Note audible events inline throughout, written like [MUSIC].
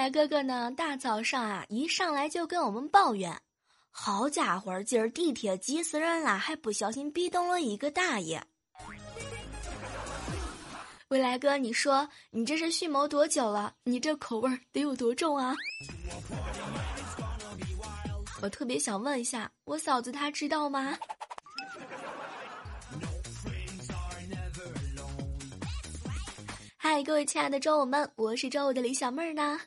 未来哥哥呢？大早上啊，一上来就跟我们抱怨：“好家伙，今儿地铁挤死人了，还不小心逼动了一个大爷。”未来哥，你说你这是蓄谋多久了？你这口味得有多重啊？我特别想问一下，我嫂子她知道吗？嗨，各位亲爱的周五们，我是周五的李小妹儿呢。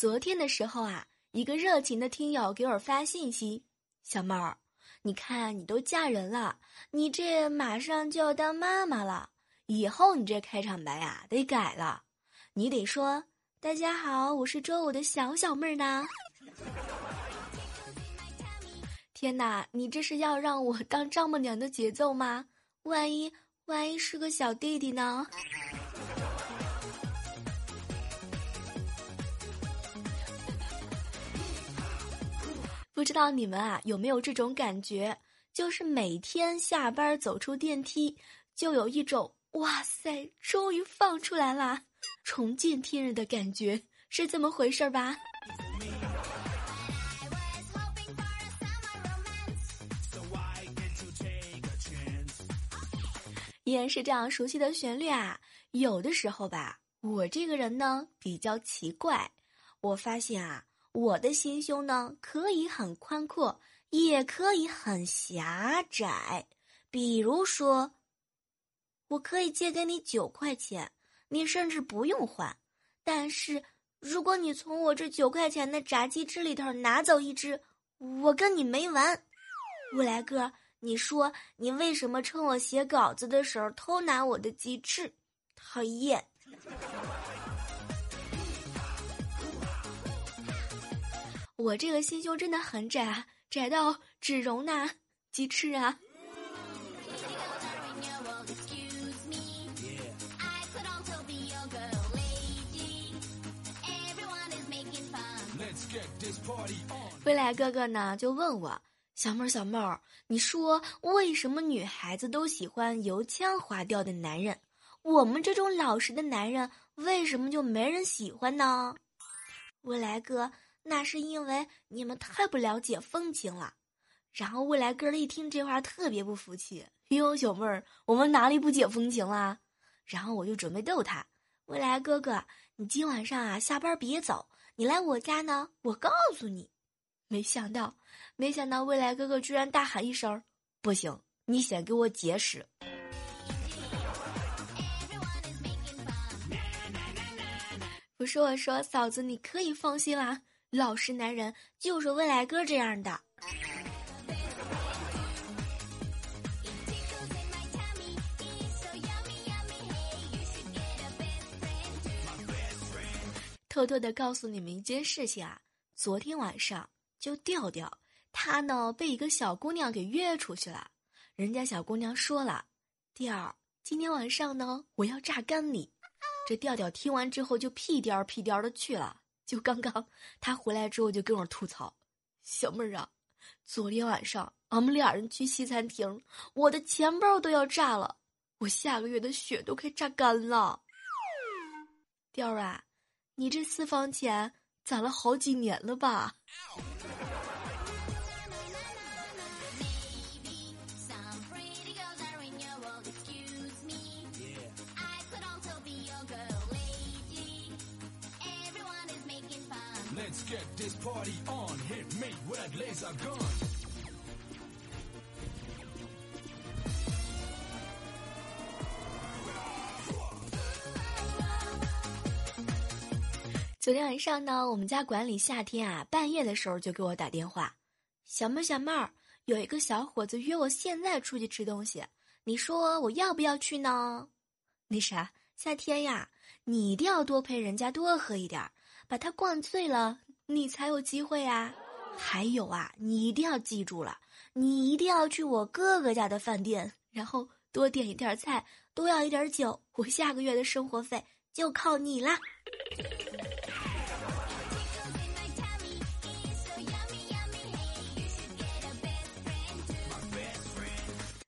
昨天的时候啊，一个热情的听友给我发信息：“小妹儿，你看你都嫁人了，你这马上就要当妈妈了，以后你这开场白啊得改了，你得说‘大家好，我是周五的小小妹儿呢’。”天哪，你这是要让我当丈母娘的节奏吗？万一万一是个小弟弟呢？不知道你们啊有没有这种感觉？就是每天下班走出电梯，就有一种“哇塞，终于放出来啦，重见天日”的感觉，是这么回事吧？依然是这样熟悉的旋律啊！有的时候吧，我这个人呢比较奇怪，我发现啊。我的心胸呢，可以很宽阔，也可以很狭窄。比如说，我可以借给你九块钱，你甚至不用还。但是，如果你从我这九块钱的炸鸡翅里头拿走一只，我跟你没完。未来哥，你说你为什么趁我写稿子的时候偷拿我的鸡翅？讨厌！我这个心胸真的很窄啊，窄到只容纳鸡翅啊！未来哥哥呢就问我小妹儿小妹儿，你说为什么女孩子都喜欢油腔滑调的男人，我们这种老实的男人为什么就没人喜欢呢？未来哥。那是因为你们太不了解风情了。然后未来哥儿一听这话特别不服气，哟，小妹儿，我们哪里不解风情啦？然后我就准备逗他，未来哥哥，你今晚上啊下班别走，你来我家呢，我告诉你。没想到，没想到未来哥哥居然大喊一声：“不行，你先给我解释。”不是我说，嫂子你可以放心啦。老实男人就是未来哥这样的。偷偷的告诉你们一件事情啊，昨天晚上就调调他呢被一个小姑娘给约出去了，人家小姑娘说了，调儿今天晚上呢我要榨干你。这调调听完之后就屁颠儿屁颠儿的去了。就刚刚他回来之后，就跟我吐槽：“小妹儿啊，昨天晚上俺们俩人去西餐厅，我的钱包都要炸了，我下个月的血都快榨干了。”调儿啊，你这私房钱攒了好几年了吧？昨天晚上呢，我们家管理夏天啊，半夜的时候就给我打电话，小妹小妹儿，有一个小伙子约我现在出去吃东西，你说我要不要去呢？那啥，夏天呀，你一定要多陪人家多喝一点。把他灌醉了，你才有机会啊！还有啊，你一定要记住了，你一定要去我哥哥家的饭店，然后多点一点菜，多要一点酒，我下个月的生活费就靠你啦！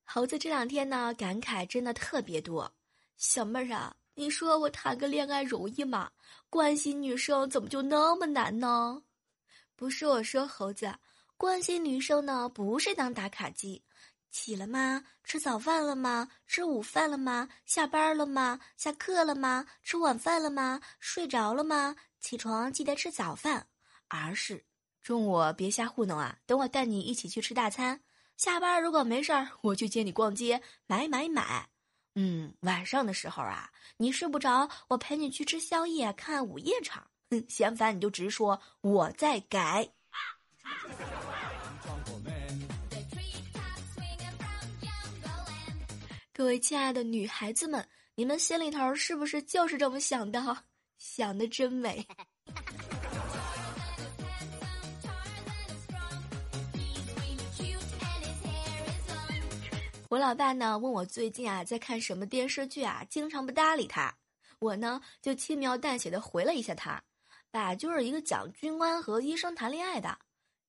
猴子这两天呢，感慨真的特别多。小妹儿啊，你说我谈个恋爱容易吗？关心女生怎么就那么难呢？不是我说，猴子，关心女生呢，不是当打卡机。起了吗？吃早饭了吗？吃午饭了吗？下班了吗？下课了吗？吃晚饭了吗？睡着了吗？起床记得吃早饭。而是中午别瞎糊弄啊！等我带你一起去吃大餐。下班如果没事儿，我去接你逛街，买买买。嗯，晚上的时候啊，你睡不着，我陪你去吃宵夜，看午夜场。哼，嫌烦你就直说，我在改。各位亲爱的女孩子们，你们心里头是不是就是这么想的？[LAUGHS] 想的真美。我老爸呢问我最近啊在看什么电视剧啊，经常不搭理他。我呢就轻描淡写的回了一下他，爸就是一个讲军官和医生谈恋爱的。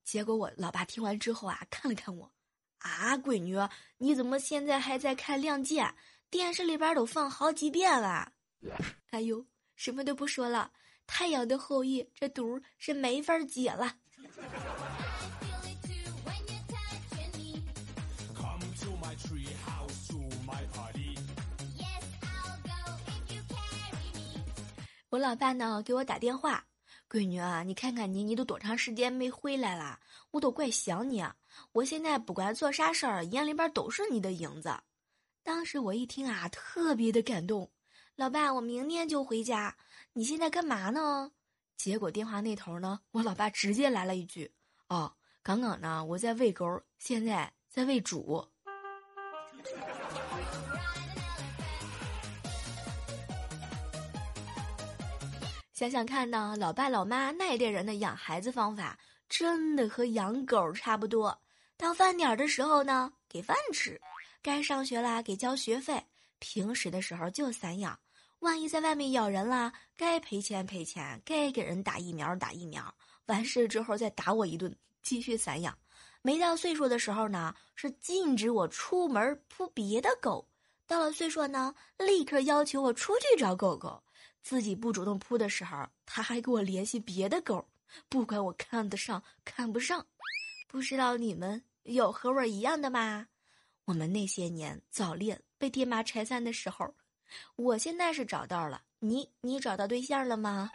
结果我老爸听完之后啊看了看我，啊闺女你怎么现在还在看《亮剑》？电视里边都放好几遍了。[LAUGHS] 哎呦，什么都不说了，太阳的后裔这毒是没法解了。我老爸呢给我打电话，闺女啊，你看看你，你都多长时间没回来了？我都怪想你啊！我现在不管做啥事儿，眼里边都是你的影子。当时我一听啊，特别的感动。老爸，我明天就回家，你现在干嘛呢？结果电话那头呢，我老爸直接来了一句：“哦，刚刚呢我在喂狗，现在在喂猪。”想想看呢，老爸老妈那一代人的养孩子方法，真的和养狗差不多。到饭点儿的时候呢，给饭吃；该上学啦，给交学费。平时的时候就散养，万一在外面咬人啦，该赔钱赔钱，该给人打疫苗打疫苗。完事之后再打我一顿，继续散养。没到岁数的时候呢，是禁止我出门扑别的狗；到了岁数呢，立刻要求我出去找狗狗。自己不主动扑的时候，他还给我联系别的狗，不管我看得上看不上。不知道你们有和我一样的吗？我们那些年早恋被爹妈拆散的时候，我现在是找到了你，你找到对象了吗？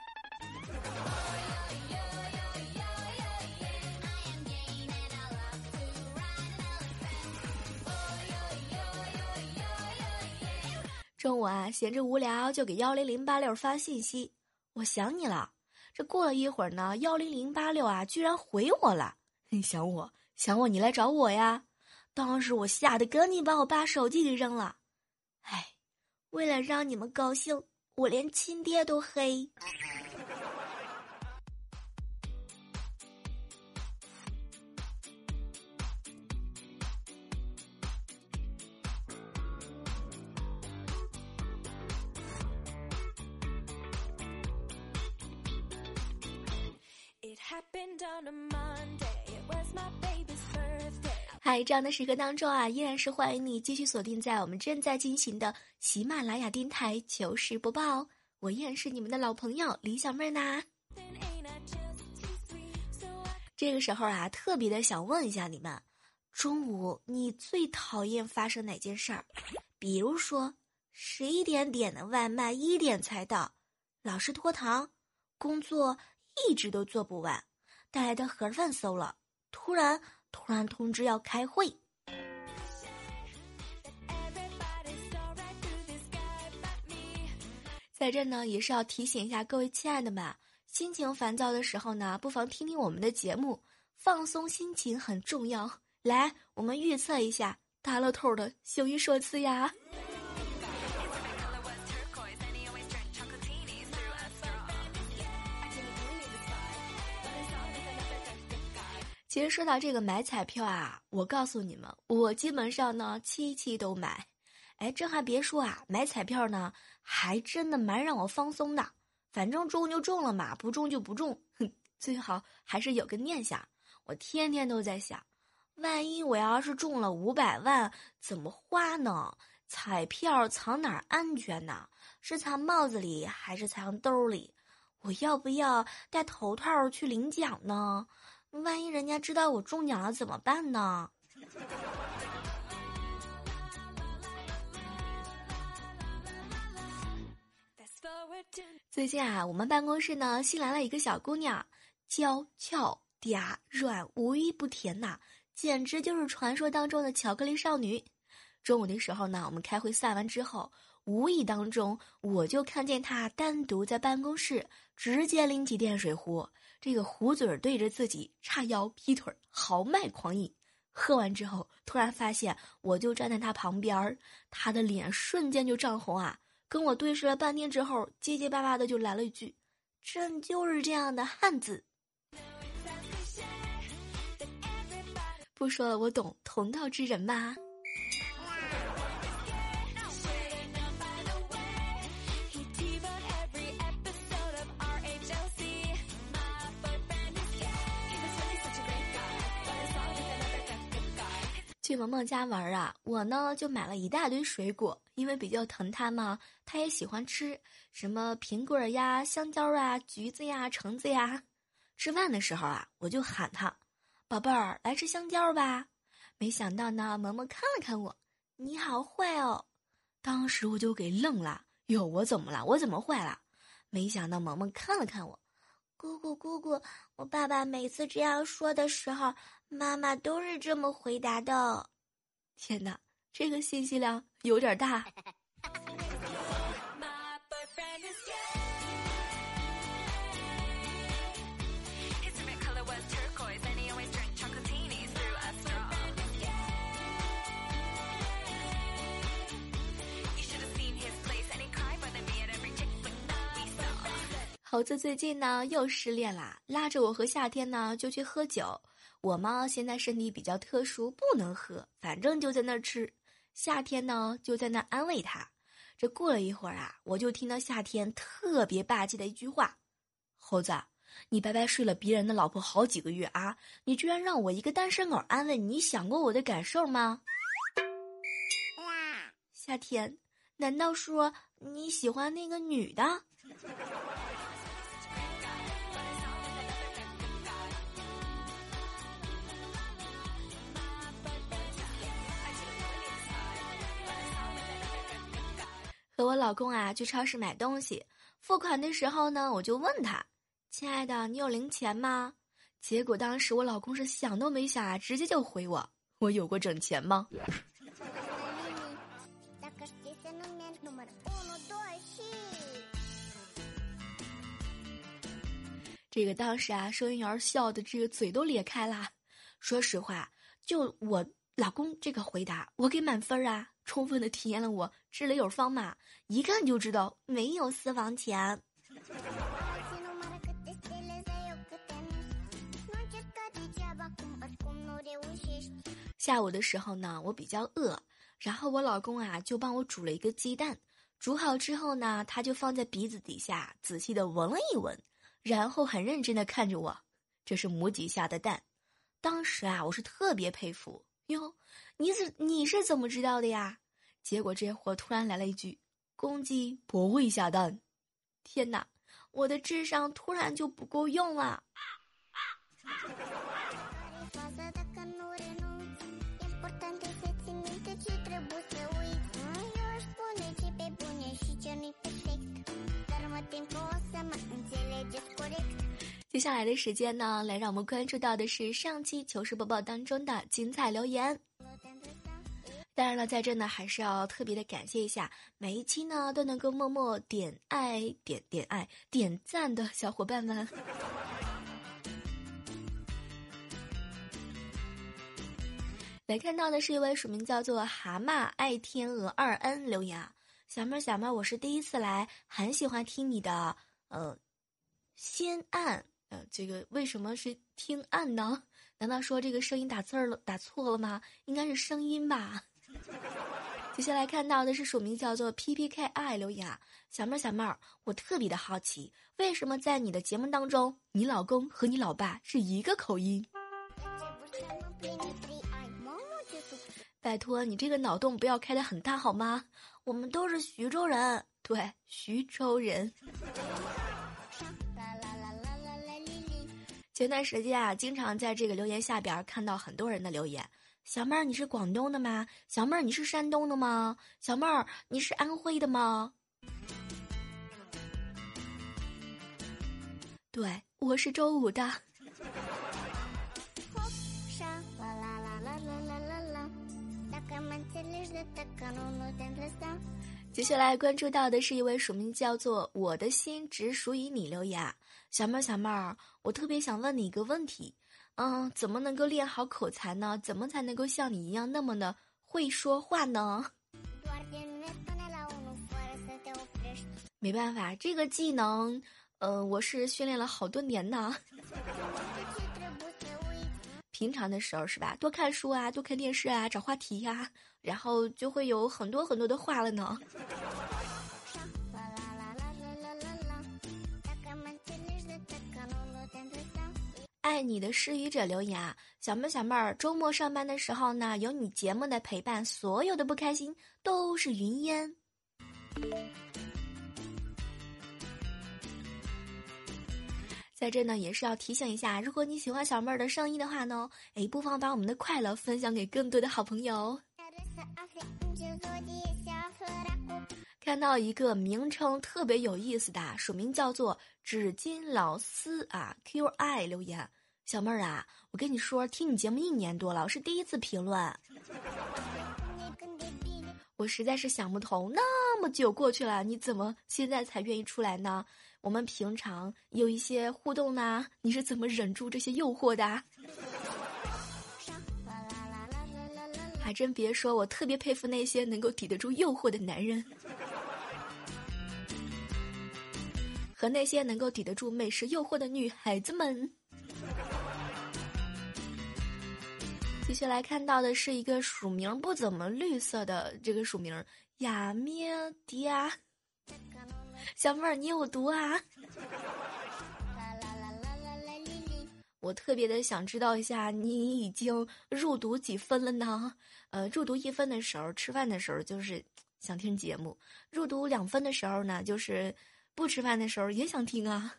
中午啊，闲着无聊就给幺零零八六发信息，我想你了。这过了一会儿呢，幺零零八六啊，居然回我了。你想我想我，你来找我呀？当时我吓得赶紧把我爸手机给扔了。哎，为了让你们高兴，我连亲爹都黑。嗨，这样的时刻当中啊，依然是欢迎你继续锁定在我们正在进行的喜马拉雅电台糗事播报。我依然是你们的老朋友李小妹儿呢。这个时候啊，特别的想问一下你们：中午你最讨厌发生哪件事儿？比如说十一点点的外卖一点才到，老是拖堂，工作。一直都做不完，带来的盒饭馊了。突然，突然通知要开会。在这呢，也是要提醒一下各位亲爱的们，心情烦躁的时候呢，不妨听听我们的节目，放松心情很重要。来，我们预测一下大乐透的幸运数字呀。其实说到这个买彩票啊，我告诉你们，我基本上呢期期都买。哎，这还别说啊，买彩票呢还真的蛮让我放松的。反正中就中了嘛，不中就不中。哼，最好还是有个念想。我天天都在想，万一我要是中了五百万，怎么花呢？彩票藏哪儿安全呢？是藏帽子里还是藏兜里？我要不要戴头套去领奖呢？万一人家知道我中奖了怎么办呢？最近啊，我们办公室呢新来了一个小姑娘，娇俏嗲软，无一不甜呐，简直就是传说当中的巧克力少女。中午的时候呢，我们开会散完之后，无意当中我就看见他单独在办公室，直接拎起电水壶。这个壶嘴对着自己，叉腰劈腿，豪迈狂饮。喝完之后，突然发现我就站在他旁边儿，他的脸瞬间就涨红啊！跟我对视了半天之后，结结巴巴的就来了一句：“朕就是这样的汉子。”不说了，我懂，同道之人嘛。去萌萌家玩啊，我呢就买了一大堆水果，因为比较疼他嘛，他也喜欢吃什么苹果呀、香蕉啊、橘子呀、橙子呀。吃饭的时候啊，我就喊他：“宝贝儿，来吃香蕉吧。”没想到呢，萌萌看了看我，你好坏哦！当时我就给愣了，哟，我怎么了？我怎么坏了？没想到萌萌看了看我。姑姑，姑姑，我爸爸每次这样说的时候，妈妈都是这么回答的。天哪，这个信息量有点大。猴子最近呢又失恋啦，拉着我和夏天呢就去喝酒。我嘛现在身体比较特殊，不能喝，反正就在那儿吃。夏天呢就在那安慰他。这过了一会儿啊，我就听到夏天特别霸气的一句话：“猴子，你白白睡了别人的老婆好几个月啊，你居然让我一个单身狗安慰你，想过我的感受吗？”夏天，难道说你喜欢那个女的？和我老公啊去超市买东西，付款的时候呢，我就问他：“亲爱的，你有零钱吗？”结果当时我老公是想都没想啊，直接就回我：“我有过整钱吗？” [LAUGHS] 这个当时啊，收银员笑的这个嘴都咧开了。说实话，就我老公这个回答，我给满分啊。充分的体验了我知雷有方嘛，一看就知道没有私房钱。下午的时候呢，我比较饿，然后我老公啊就帮我煮了一个鸡蛋，煮好之后呢，他就放在鼻子底下仔细的闻了一闻，然后很认真的看着我，这是母鸡下的蛋。当时啊，我是特别佩服。哟，你是你是怎么知道的呀？结果这货突然来了一句：“公鸡不会下蛋。”天哪，我的智商突然就不够用了。接下来的时间呢，来让我们关注到的是上期糗事播报当中的精彩留言。当然了，在这呢，还是要特别的感谢一下每一期呢都能够默默点爱、点点爱、点赞的小伙伴们。来看到的是一位署名叫做“蛤蟆爱天鹅二 n” 留言啊，小妹儿小妹儿，我是第一次来，很喜欢听你的呃，先按。呃，这个为什么是听暗呢？难道说这个声音打字儿了打错了吗？应该是声音吧。[LAUGHS] 接下来看到的是署名叫做 P P K I 留言啊，小妹儿小妹儿，我特别的好奇，为什么在你的节目当中，你老公和你老爸是一个口音？[LAUGHS] 拜托你这个脑洞不要开的很大好吗？我们都是徐州人，对，徐州人。前段时间啊，经常在这个留言下边看到很多人的留言。小妹儿，你是广东的吗？小妹儿，你是山东的吗？小妹儿，你是安徽的吗？对，我是周五的。接下来关注到的是一位署名叫做“我的心只属于你”留言，小妹儿小妹儿，我特别想问你一个问题，嗯，怎么能够练好口才呢？怎么才能够像你一样那么的会说话呢？没办法，这个技能，呃，我是训练了好多年呢。平常的时候是吧？多看书啊，多看电视啊，找话题呀，然后就会有很多很多的话了呢。[LAUGHS] 爱你的失语者留言啊，小妹小妹儿，周末上班的时候呢，有你节目的陪伴，所有的不开心都是云烟。在这呢，也是要提醒一下，如果你喜欢小妹儿的声音的话呢，哎，不妨把我们的快乐分享给更多的好朋友。[LAUGHS] 看到一个名称特别有意思的，署名叫做“纸巾老丝”啊，QI 留言，小妹儿啊，我跟你说，听你节目一年多了，我是第一次评论。我实在是想不通，那么久过去了，你怎么现在才愿意出来呢？我们平常有一些互动呢，你是怎么忍住这些诱惑的？[LAUGHS] 还真别说，我特别佩服那些能够抵得住诱惑的男人，和那些能够抵得住美食诱惑的女孩子们。接下来看到的是一个署名不怎么绿色的这个署名亚咩迪亚，小妹儿你有毒啊！[LAUGHS] 我特别的想知道一下，你已经入毒几分了呢？呃，入毒一分的时候，吃饭的时候就是想听节目；入毒两分的时候呢，就是不吃饭的时候也想听啊。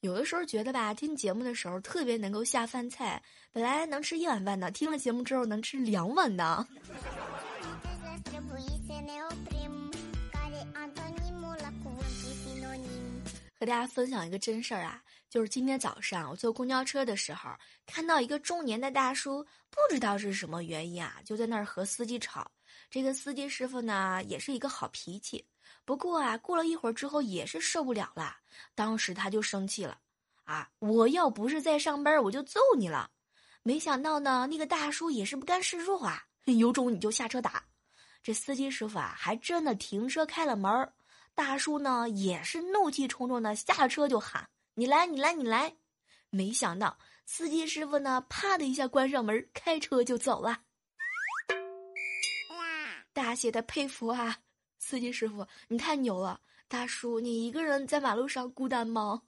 有的时候觉得吧，听节目的时候特别能够下饭菜，本来能吃一碗饭的，听了节目之后能吃两碗呢。和大家分享一个真事儿啊，就是今天早上我坐公交车的时候，看到一个中年的大叔，不知道是什么原因啊，就在那儿和司机吵。这个司机师傅呢，也是一个好脾气。不过啊，过了一会儿之后也是受不了了，当时他就生气了，啊，我要不是在上班，我就揍你了。没想到呢，那个大叔也是不甘示弱啊，有种你就下车打。这司机师傅啊，还真的停车开了门儿，大叔呢也是怒气冲冲的下了车就喊：“你来，你来，你来！”没想到司机师傅呢，啪的一下关上门，开车就走了。大写的佩服啊！司机师傅，你太牛了！大叔，你一个人在马路上孤单吗？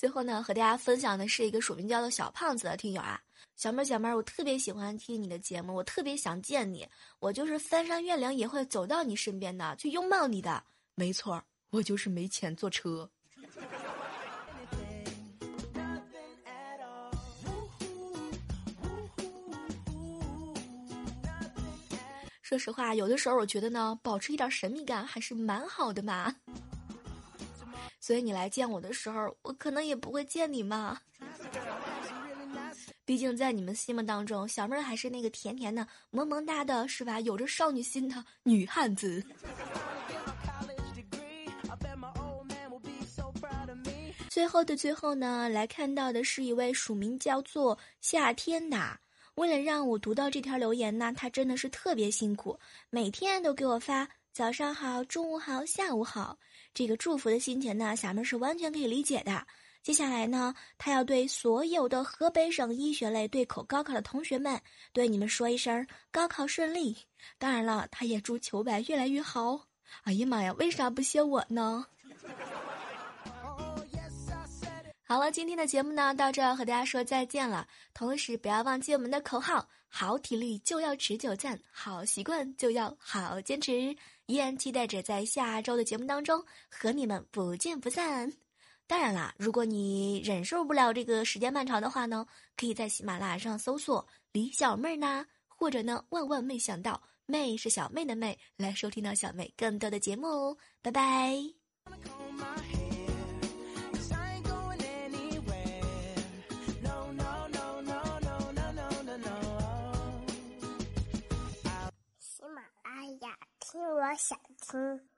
最后呢，和大家分享的是一个署名叫做小胖子的听友啊，小妹儿小妹儿，我特别喜欢听你的节目，我特别想见你，我就是翻山越岭也会走到你身边的，去拥抱你的。没错，我就是没钱坐车。说实话，有的时候我觉得呢，保持一点神秘感还是蛮好的嘛。所以你来见我的时候，我可能也不会见你嘛。毕竟在你们心目当中，小妹还是那个甜甜的、萌萌哒的，是吧？有着少女心的女汉子。最后的最后呢，来看到的是一位署名叫做夏天的。为了让我读到这条留言呢，他真的是特别辛苦，每天都给我发早上好、中午好、下午好。这个祝福的心情呢，咱们是完全可以理解的。接下来呢，他要对所有的河北省医学类对口高考的同学们，对你们说一声高考顺利。当然了，他也祝求白越来越好。哎呀妈呀，为啥不谢我呢？好了，今天的节目呢，到这和大家说再见了。同时，不要忘记我们的口号：好体力就要持久战，好习惯就要好坚持。依然期待着在下周的节目当中和你们不见不散。当然啦，如果你忍受不了这个时间漫长的话呢，可以在喜马拉雅上搜索“李小妹儿”呢，或者呢，万万没想到，妹是小妹的妹，来收听到小妹更多的节目哦。拜拜。听我想听。